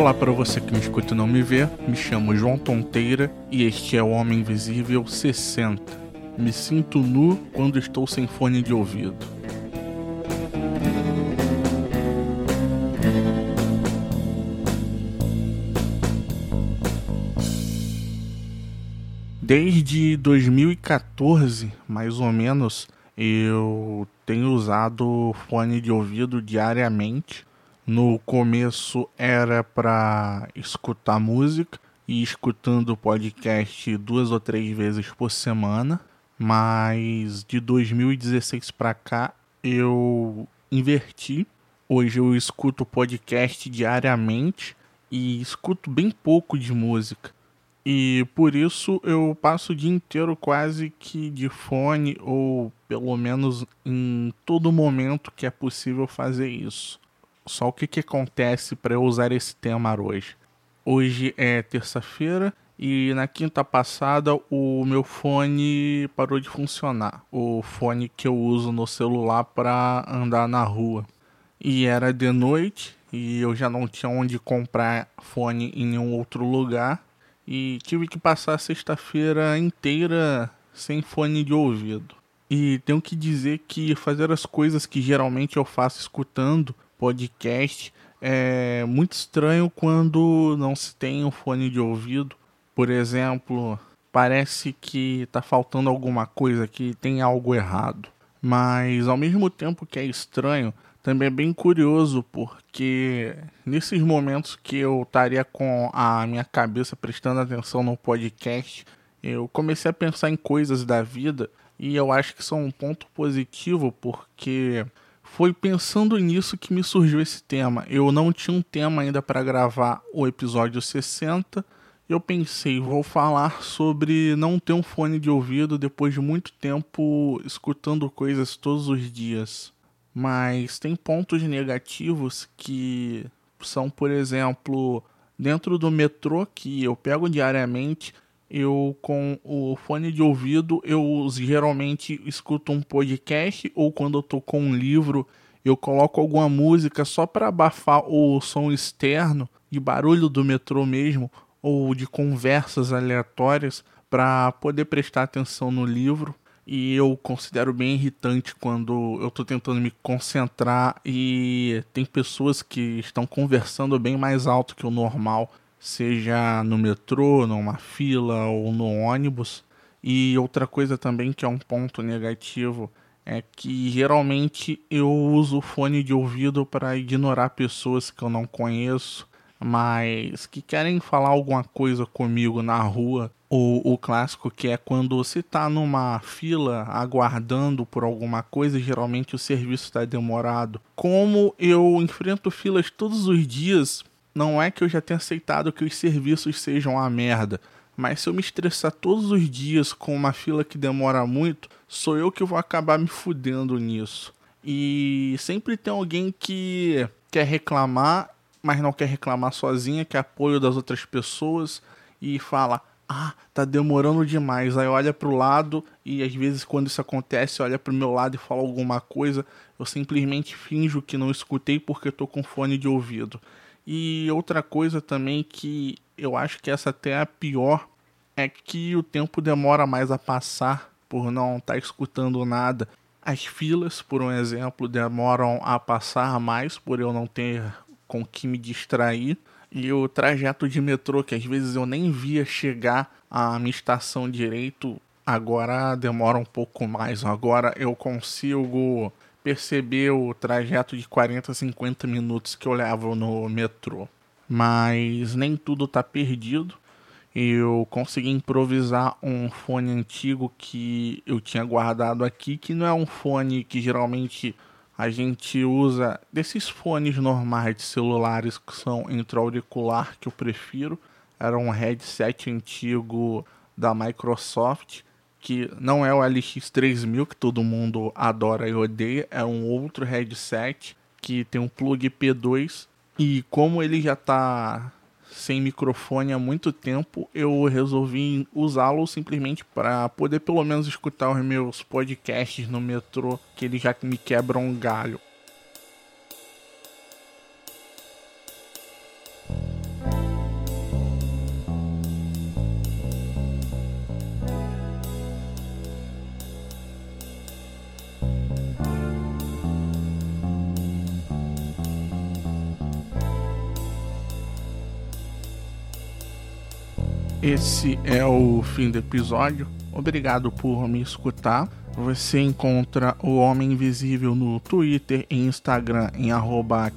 Olá para você que me escuta e não me vê, me chamo João Tonteira e este é o Homem Invisível 60. Me sinto nu quando estou sem fone de ouvido. Desde 2014, mais ou menos, eu tenho usado fone de ouvido diariamente no começo era para escutar música e escutando o podcast duas ou três vezes por semana, mas de 2016 para cá eu inverti. Hoje eu escuto podcast diariamente e escuto bem pouco de música. E por isso eu passo o dia inteiro quase que de fone ou pelo menos em todo momento que é possível fazer isso. Só o que, que acontece para eu usar esse tema hoje? Hoje é terça-feira e na quinta passada o meu fone parou de funcionar. O fone que eu uso no celular para andar na rua. E era de noite e eu já não tinha onde comprar fone em nenhum outro lugar. E tive que passar a sexta-feira inteira sem fone de ouvido. E tenho que dizer que fazer as coisas que geralmente eu faço escutando podcast. É muito estranho quando não se tem um fone de ouvido. Por exemplo, parece que está faltando alguma coisa, que tem algo errado. Mas ao mesmo tempo que é estranho, também é bem curioso, porque nesses momentos que eu estaria com a minha cabeça prestando atenção no podcast, eu comecei a pensar em coisas da vida e eu acho que são um ponto positivo, porque foi pensando nisso que me surgiu esse tema. Eu não tinha um tema ainda para gravar o episódio 60. Eu pensei, vou falar sobre não ter um fone de ouvido depois de muito tempo escutando coisas todos os dias. Mas tem pontos negativos que são, por exemplo, dentro do metrô que eu pego diariamente, eu com o fone de ouvido, eu geralmente escuto um podcast ou quando eu tô com um livro, eu coloco alguma música só para abafar o som externo de barulho do metrô mesmo ou de conversas aleatórias para poder prestar atenção no livro. E eu considero bem irritante quando eu estou tentando me concentrar e tem pessoas que estão conversando bem mais alto que o normal seja no metrô, numa fila ou no ônibus. E outra coisa também que é um ponto negativo é que geralmente eu uso fone de ouvido para ignorar pessoas que eu não conheço, mas que querem falar alguma coisa comigo na rua. Ou o clássico que é quando você está numa fila aguardando por alguma coisa, geralmente o serviço está demorado. Como eu enfrento filas todos os dias não é que eu já tenha aceitado que os serviços sejam a merda, mas se eu me estressar todos os dias com uma fila que demora muito, sou eu que vou acabar me fudendo nisso. E sempre tem alguém que quer reclamar, mas não quer reclamar sozinha, quer apoio das outras pessoas e fala: "Ah, tá demorando demais". Aí olha pro lado e às vezes quando isso acontece, olha pro meu lado e fala alguma coisa, eu simplesmente finjo que não escutei porque tô com fone de ouvido. E outra coisa também que eu acho que essa até é a pior é que o tempo demora mais a passar por não estar tá escutando nada. As filas, por um exemplo, demoram a passar mais por eu não ter com que me distrair. E o trajeto de metrô, que às vezes eu nem via chegar à minha estação direito, agora demora um pouco mais. Agora eu consigo perceber o trajeto de 40 a 50 minutos que eu levo no metrô. Mas nem tudo está perdido. Eu consegui improvisar um fone antigo que eu tinha guardado aqui, que não é um fone que geralmente a gente usa desses fones normais de celulares que são intra-auricular que eu prefiro. Era um headset antigo da Microsoft que não é o LX3000 que todo mundo adora e odeia, é um outro headset que tem um plug P2 e como ele já está sem microfone há muito tempo, eu resolvi usá-lo simplesmente para poder pelo menos escutar os meus podcasts no metrô, que ele já me quebra um galho. Esse é o fim do episódio. Obrigado por me escutar. Você encontra o Homem Invisível no Twitter e Instagram em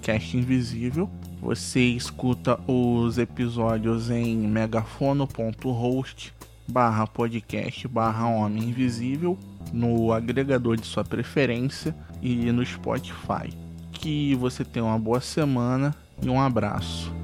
@castinvisível. Você escuta os episódios em megafono.host barra podcast barra Homem Invisível no agregador de sua preferência e no Spotify. Que você tenha uma boa semana e um abraço.